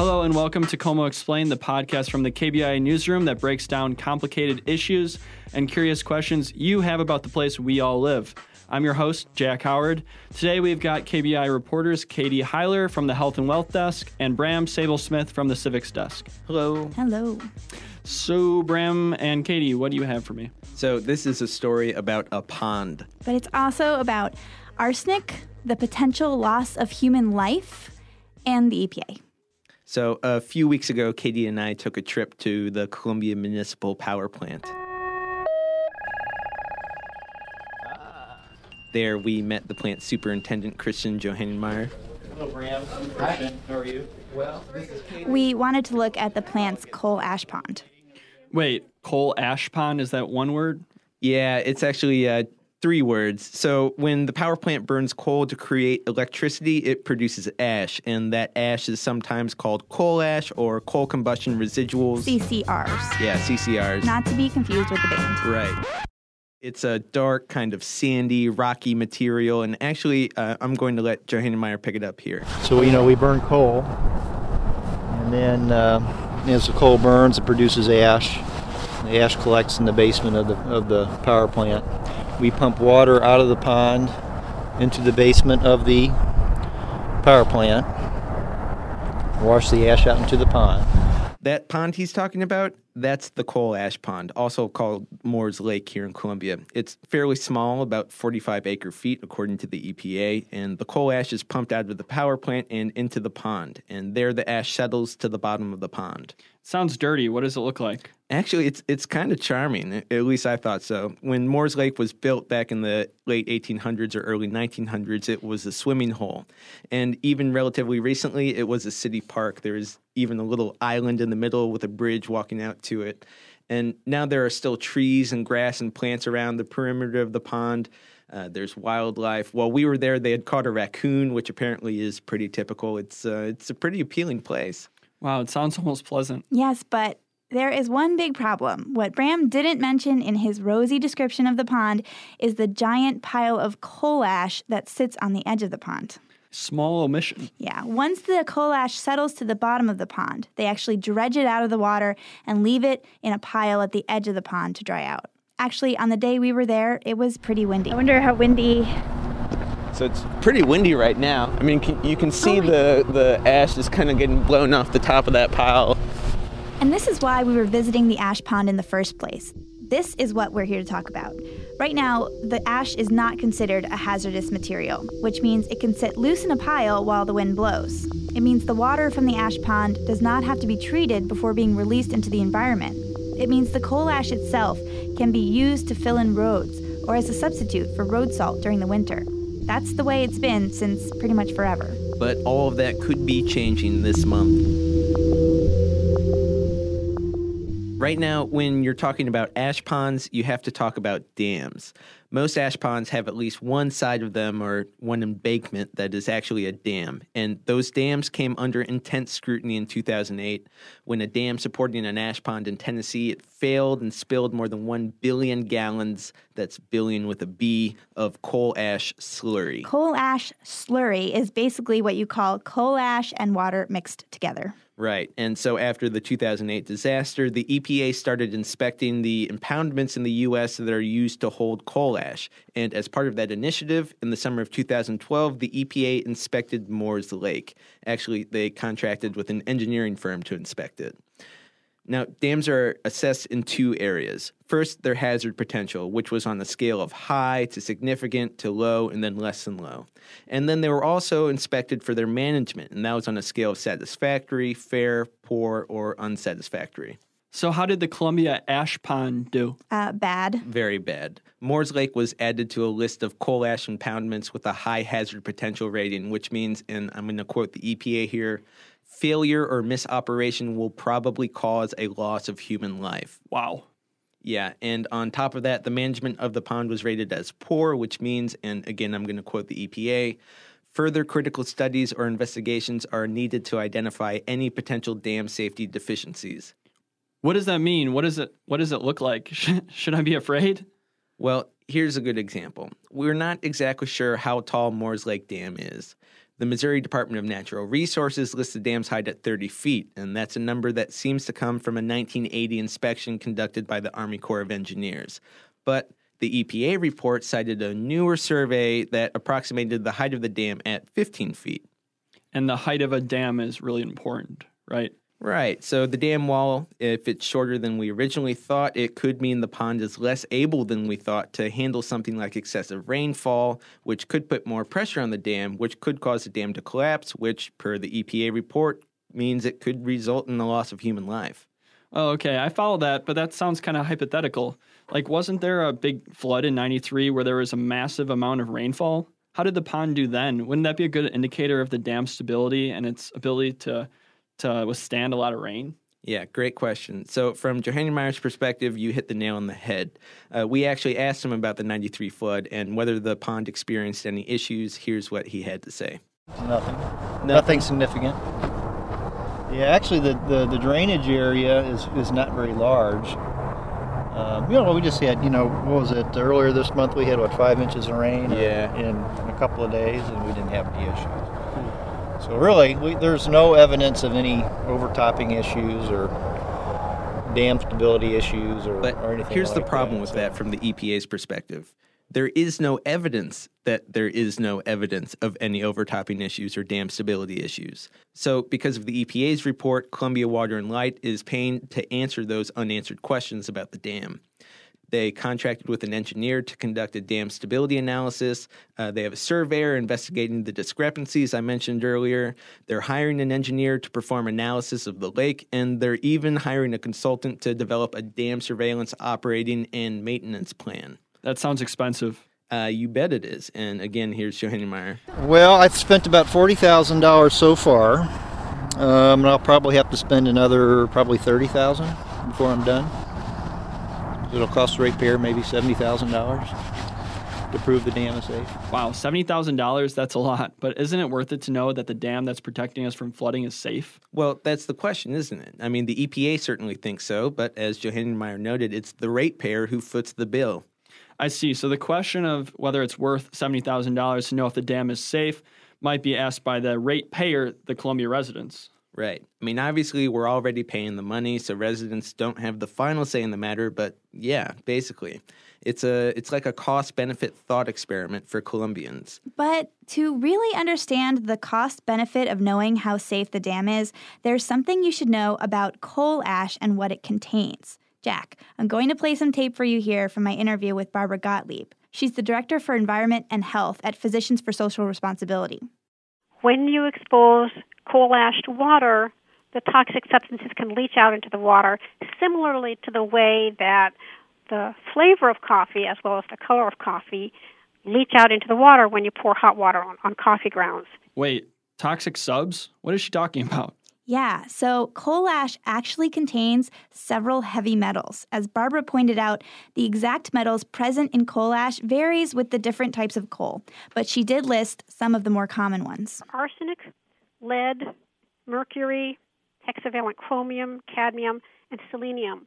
Hello and welcome to Como Explain, the podcast from the KBIA newsroom that breaks down complicated issues and curious questions you have about the place we all live. I'm your host, Jack Howard. Today we've got KBIA reporters Katie Heiler from the Health and Wealth Desk and Bram Sable Smith from the Civics Desk. Hello. Hello. So, Bram and Katie, what do you have for me? So, this is a story about a pond. But it's also about arsenic, the potential loss of human life, and the EPA. So, a few weeks ago, Katie and I took a trip to the Columbia Municipal Power Plant. There, we met the plant superintendent, Christian Johanningmeier. Hello, Bram. Hi. How are you? Well, this is We wanted to look at the plant's coal ash pond. Wait, coal ash pond, is that one word? Yeah, it's actually uh, three words. So, when the power plant burns coal to create electricity, it produces ash, and that ash is sometimes called coal ash or coal combustion residuals. CCRs. yeah, CCRs. Not to be confused with the band. Right. It's a dark, kind of sandy, rocky material, and actually, uh, I'm going to let Johanningmeier pick it up here. So you know we burn coal, and then uh, as the coal burns, it produces ash. The ash collects in the basement of the of the power plant. We pump water out of the pond into the basement of the power plant. Wash the ash out into the pond. That pond he's talking about, that's the coal ash pond, also called Moore's Lake here in Columbia. It's fairly small, about 45 acre feet, according to the EPA, and the coal ash is pumped out of the power plant and into the pond, and there the ash settles to the bottom of the pond. Sounds dirty. What does it look like? Actually, it's it's kind of charming. At least I thought so. When Moore's Lake was built back in the late 1800s or early 1900s, it was a swimming hole, and even relatively recently, it was a city park. There was even a little island in the middle with a bridge walking out to it. And now there are still trees and grass and plants around the perimeter of the pond. Uh, there's wildlife. While we were there, they had caught a raccoon, which apparently is pretty typical. It's uh, it's a pretty appealing place. Wow, it sounds almost pleasant. Yes, but there is one big problem. What Bram didn't mention in his rosy description of the pond is the giant pile of coal ash that sits on the edge of the pond. Small omission. Yeah, once the coal ash settles to the bottom of the pond, they actually dredge it out of the water and leave it in a pile at the edge of the pond to dry out. Actually, on the day we were there, it was pretty windy. I wonder how windy. So it's pretty windy right now. I mean, can, you can see Oh the the ash is kind of getting blown off the top of that pile. And this is why we were visiting the ash pond in the first place. This is what we're here to talk about. Right now, the ash is not considered a hazardous material, which means it can sit loose in a pile while the wind blows. It means the water from the ash pond does not have to be treated before being released into the environment. It means the coal ash itself can be used to fill in roads or as a substitute for road salt during the winter. That's the way it's been since pretty much forever. But all of that could be changing this month. Right now, when you're talking about ash ponds, you have to talk about dams. Most ash ponds have at least one side of them or one embankment that is actually a dam. And those dams came under intense scrutiny in 2008 when a dam supporting an ash pond in Tennessee it failed and spilled more than 1 billion gallons, that's billion with a B, of coal ash slurry. Coal ash slurry is basically what you call coal ash and water mixed together. Right. And so after the 2008 disaster, the EPA started inspecting the impoundments in the U.S. that are used to hold coal And as part of that initiative, in the summer of 2012, the EPA inspected Moore's Lake. Actually, they contracted with an engineering firm to inspect it. Now, dams are assessed in two areas. First, their hazard potential, which was on a scale of high to significant to low and then less than low. And then they were also inspected for their management, and that was on a scale of satisfactory, fair, poor, or unsatisfactory. So, how did the Columbia ash pond do? Uh, bad. Very bad. Moore's Lake was added to a list of coal ash impoundments with a high hazard potential rating, which means, and I'm going to quote the EPA here failure or misoperation will probably cause a loss of human life. Wow. Yeah, and on top of that, the management of the pond was rated as poor, which means, and again, I'm going to quote the EPA further critical studies or investigations are needed to identify any potential dam safety deficiencies. What does that mean? What does it what does it look like? Should I be afraid? Well, here's a good example. We're not exactly sure how tall Moore's Lake Dam is. The Missouri Department of Natural Resources lists the dam's height at 30 feet, and that's a number that seems to come from a 1980 inspection conducted by the Army Corps of Engineers. But the EPA report cited a newer survey that approximated the height of the dam at 15 feet. And the height of a dam is really important, right? Right. So the dam wall, if it's shorter than we originally thought, it could mean the pond is less able than we thought to handle something like excessive rainfall, which could put more pressure on the dam, which could cause the dam to collapse, which, per the EPA report, means it could result in the loss of human life. Oh, okay. I follow that, but that sounds kind of hypothetical. Like, wasn't there a big flood in 93 where there was a massive amount of rainfall? How did the pond do then? Wouldn't that be a good indicator of the dam's stability and its ability to, to withstand a lot of rain? Yeah, great question. So, from Johanningmeier's perspective, you hit the nail on the head. Uh, we actually asked him about the 93 flood and whether the pond experienced any issues. Here's what he had to say Nothing. Nothing significant. Yeah, actually, the, the, the drainage area is, is not very large. Um, you know, we just had, you know, what was it? Earlier this month, we had, what, five inches of rain Yeah. in, in a couple of days, and we didn't have any issues. So, really, we, there's no evidence of any overtopping issues or dam stability issues or, But or anything here's the problem that. with So- that from the EPA's perspective. There is no evidence that there is no evidence of any overtopping issues or dam stability issues. So, because of the EPA's report, Columbia Water and Light is paying to answer those unanswered questions about the dam. They contracted with an engineer to conduct a dam stability analysis. Uh, they have a surveyor investigating the discrepancies I mentioned earlier. They're hiring an engineer to perform analysis of the lake, and they're even hiring a consultant to develop a dam surveillance operating and maintenance plan. That sounds expensive. Uh, you bet it is. And again, here's Johanningmeier. Well, I've spent about forty thousand dollars so far, um, and I'll probably have to spend another probably thirty thousand before I'm done. It'll cost the ratepayer maybe seventy thousand dollars to prove the dam is safe. Wow, $70,000, that's a lot. But isn't it worth it to know that the dam that's protecting us from flooding is safe? Well, that's the question, isn't it? I mean, the EPA certainly thinks so, but as Johanningmeier noted, it's the ratepayer who foots the bill. I see. So the question of whether it's worth $70,000 to know if the dam is safe might be asked by the ratepayer, the Columbia residents. Right. I mean, obviously, we're already paying the money, so residents don't have the final say in the matter. But yeah, basically, it's a it's like a cost benefit thought experiment for Columbians. But to really understand the cost benefit of knowing how safe the dam is, there's something you should know about coal ash and what it contains. Jack, I'm going to play some tape for you here from my interview with Barbara Gottlieb. She's the Director for Environment and Health at Physicians for Social Responsibility. when you expose coal ash water, the toxic substances can leach out into the water, similarly to the way that the flavor of coffee, as well as the color of coffee, leach out into the water when you pour hot water on, on coffee grounds. Wait, toxic subs? What is she talking about? Yeah, so coal ash actually contains several heavy metals. As Barbara pointed out, the exact metals present in coal ash varies with the different types of coal, but she did list some of the more common ones. Arsenic, lead, mercury, hexavalent chromium, cadmium, and selenium.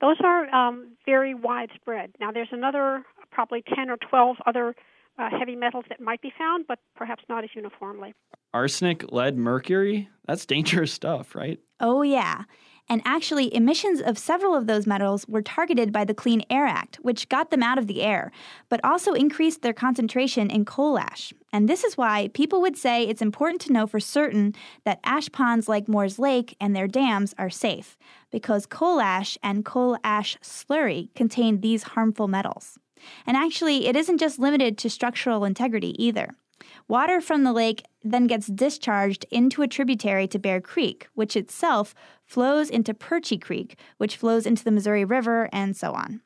Those are um, very widespread. Now, there's another probably 10 or 12 other uh, heavy metals that might be found, but perhaps not as uniformly. Arsenic, lead, mercury? That's dangerous stuff, right? Oh, yeah. And actually, emissions of several of those metals were targeted by the Clean Air Act, which got them out of the air, but also increased their concentration in coal ash. And this is why people would say it's important to know for certain that ash ponds like Moore's Lake and their dams are safe, because coal ash and coal ash slurry contain these harmful metals. And actually, it isn't just limited to structural integrity either. Water from the lake then gets discharged into a tributary to Bear Creek, which itself flows into Perche Creek, which flows into the Missouri River, and so on.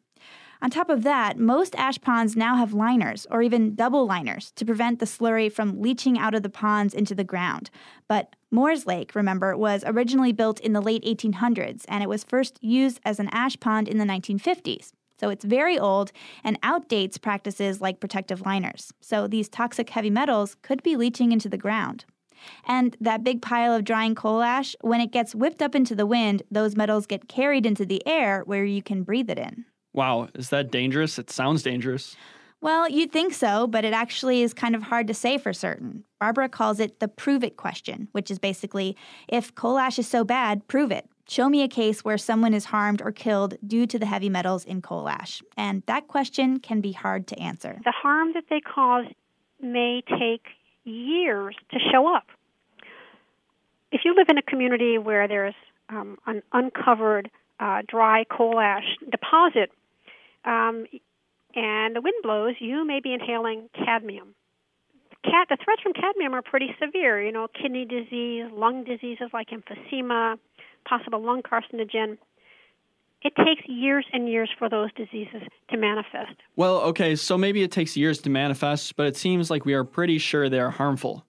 On top of that, most ash ponds now have liners, or even double liners, to prevent the slurry from leaching out of the ponds into the ground. But Moore's Lake, remember, was originally built in the late 1800s, and it was first used as an ash pond in the 1950s. So it's very old and outdates practices like protective liners. So these toxic heavy metals could be leaching into the ground. And that big pile of drying coal ash, when it gets whipped up into the wind, those metals get carried into the air where you can breathe it in. Wow, is that dangerous? It sounds dangerous. Well, you'd think so, but it actually is kind of hard to say for certain. Barbara calls it the prove it question, which is basically if coal ash is so bad, prove it. Show me a case where someone is harmed or killed due to the heavy metals in coal ash. And that question can be hard to answer. The harm that they cause may take years to show up. If you live in a community where there's um, an uncovered uh, dry coal ash deposit, um, and the wind blows, you may be inhaling cadmium. Cat, the threats from cadmium are pretty severe. You know, kidney disease, lung diseases like emphysema, possible lung carcinogen. It takes years and years for those diseases to manifest. Well, okay, so maybe it takes years to manifest, but it seems like we are pretty sure they are harmful.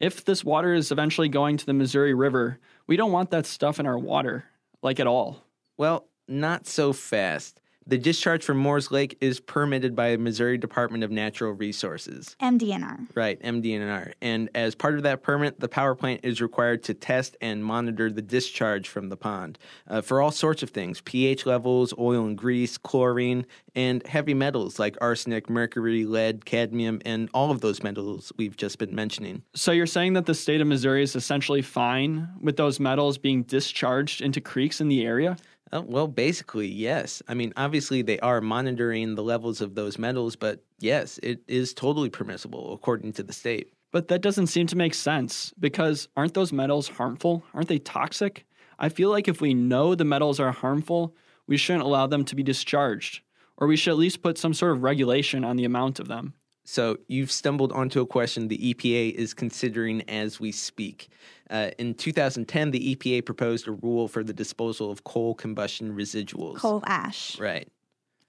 If this water is eventually going to the Missouri River, we don't want that stuff in our water, like at all. Well, not so fast. The discharge from Moores Lake is permitted by the Missouri Department of Natural Resources. MDNR. Right, MDNR. And as part of that permit, the power plant is required to test and monitor the discharge from the pond uh, for all sorts of things pH levels, oil and grease, chlorine, and heavy metals like arsenic, mercury, lead, cadmium, and all of those metals we've just been mentioning. So you're saying that the state of Missouri is essentially fine with those metals being discharged into creeks in the area? Oh, well, basically, yes. I mean, obviously, they are monitoring the levels of those metals, but yes, it is totally permissible according to the state. But that doesn't seem to make sense because aren't those metals harmful? Aren't they toxic? I feel like if we know the metals are harmful, we shouldn't allow them to be discharged, or we should at least put some sort of regulation on the amount of them. So you've stumbled onto a question the EPA is considering as we speak. Uh, in 2010, the EPA proposed a rule for the disposal of coal combustion residuals. Coal ash. Right.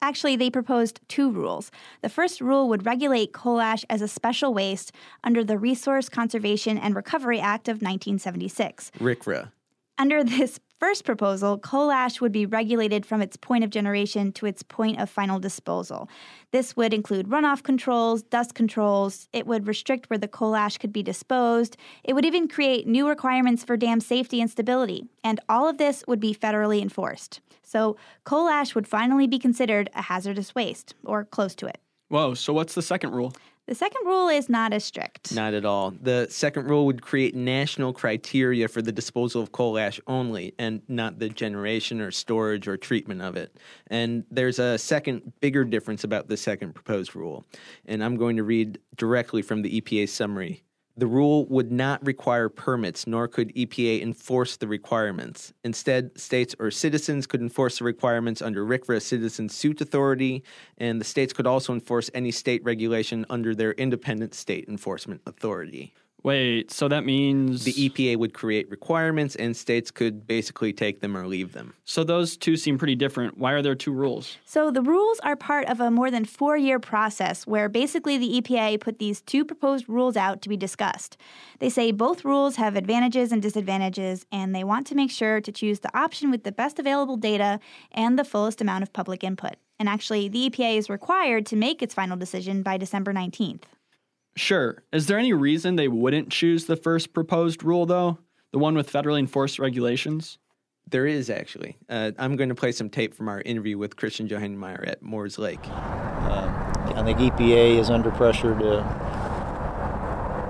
Actually, they proposed two rules. The first rule would regulate coal ash as a special waste under the Resource Conservation and Recovery Act of 1976. RCRA. Under this first proposal, coal ash would be regulated from its point of generation to its point of final disposal. This would include runoff controls, dust controls, it would restrict where the coal ash could be disposed, it would even create new requirements for dam safety and stability, and all of this would be federally enforced. So, coal ash would finally be considered a hazardous waste, or close to it. Whoa, so what's the second rule? The second rule is not as strict. Not at all. The second rule would create national criteria for the disposal of coal ash only, and not the generation or storage or treatment of it. And there's a second, bigger difference about the second proposed rule. And I'm going to read directly from the EPA summary. The rule would not require permits, nor could EPA enforce the requirements. Instead, states or citizens could enforce the requirements under RCRA Citizen Suit Authority, and the states could also enforce any state regulation under their independent state enforcement authority. Wait, so that means The EPA would create requirements, and states could basically take them or leave them. So those two seem pretty different. Why are there two rules? So the rules are part of a more than four year process where basically the EPA put these two proposed rules out to be discussed. They say both rules have advantages and disadvantages, and they want to make sure to choose the option with the best available data and the fullest amount of public input. And actually, the EPA is required to make its final decision by December 19th. Sure. Is there any reason they wouldn't choose the first proposed rule, though? The one with federally enforced regulations? There is actually. Uh, I'm going to play some tape from our interview with Christian Johanningmeier at Moores Lake. Um, I think EPA is under pressure to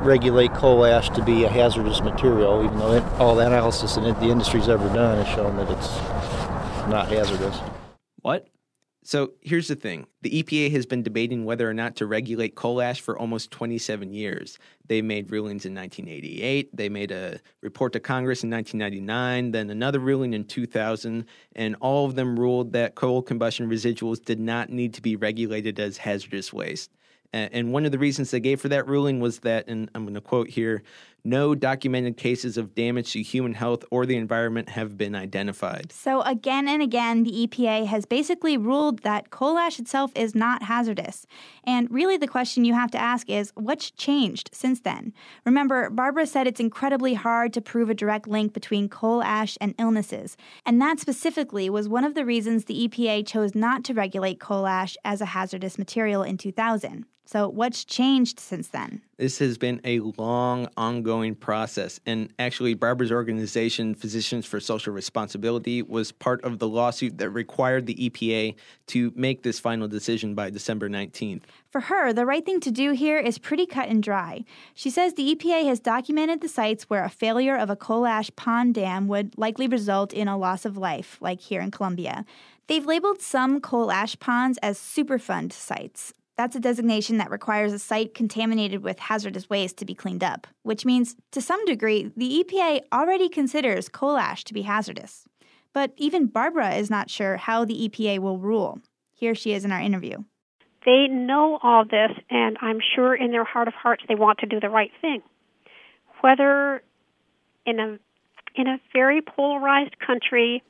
regulate coal ash to be a hazardous material, even though it, all the analysis that the industry's ever done has shown that it's not hazardous. So here's the thing the EPA has been debating whether or not to regulate coal ash for almost 27 years. They made rulings in 1988, they made a report to Congress in 1999, then another ruling in 2000, and all of them ruled that coal combustion residuals did not need to be regulated as hazardous waste. And one of the reasons they gave for that ruling was that, and I'm going to quote here no documented cases of damage to human health or the environment have been identified. So, again and again, the EPA has basically ruled that coal ash itself is not hazardous. And really, the question you have to ask is what's changed since then? Remember, Barbara said it's incredibly hard to prove a direct link between coal ash and illnesses. And that specifically was one of the reasons the EPA chose not to regulate coal ash as a hazardous material in 2000. So, what's changed since then? This has been a long, ongoing process. And actually, Barbara's organization, Physicians for Social Responsibility, was part of the lawsuit that required the EPA to make this final decision by December 19th. For her, the right thing to do here is pretty cut and dry. She says the EPA has documented the sites where a failure of a coal ash pond dam would likely result in a loss of life, like here in Columbia. They've labeled some coal ash ponds as Superfund sites. That's a designation that requires a site contaminated with hazardous waste to be cleaned up, which means, to some degree, the EPA already considers coal ash to be hazardous. But even Barbara is not sure how the EPA will rule. Here she is in our interview. They know all this, and I'm sure in their heart of hearts they want to do the right thing. Whether in a in a very polarized country,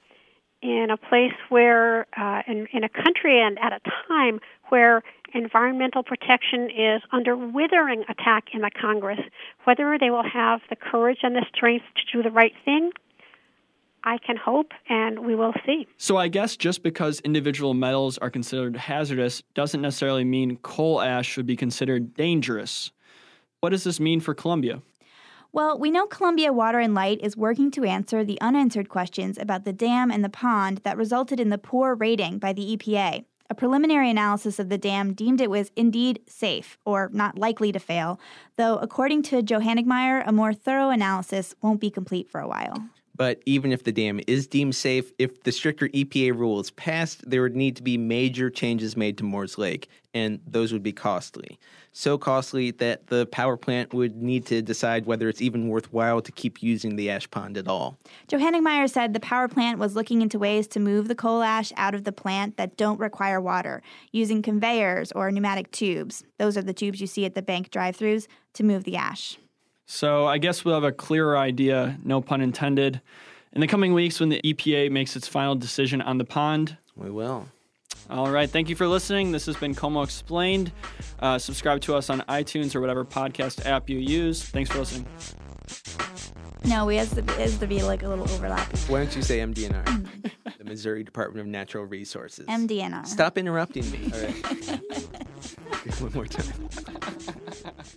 in a place where, uh, in, in a country and at a time where environmental protection is under withering attack in the Congress, whether they will have the courage and the strength to do the right thing, I can hope, and we will see. So, I guess just because individual metals are considered hazardous doesn't necessarily mean coal ash should be considered dangerous. What does this mean for Columbia? Well, we know Columbia Water and Light is working to answer the unanswered questions about the dam and the pond that resulted in the poor rating by the EPA. A preliminary analysis of the dam deemed it was indeed safe, or not likely to fail, though, according to Johanningmeier, a more thorough analysis won't be complete for a while. But even if the dam is deemed safe, if the stricter EPA rule is passed, there would need to be major changes made to Moores Lake, and those would be costly. So costly that the power plant would need to decide whether it's even worthwhile to keep using the ash pond at all. Johanningmeier said the power plant was looking into ways to move the coal ash out of the plant that don't require water, using conveyors or pneumatic tubes. Those are the tubes you see at the bank drive throughs to move the ash. So I guess we'll have a clearer idea, no pun intended, in the coming weeks when the EPA makes its final decision on the pond. We will. All right. Thank you for listening. This has been Como Explained. Uh, subscribe to us on iTunes or whatever podcast app you use. Thanks for listening. No, we has to, it has to be like a little overlap. Why don't you say MDNR? the Missouri Department of Natural Resources. MDNR. Stop interrupting me. All right. One more time.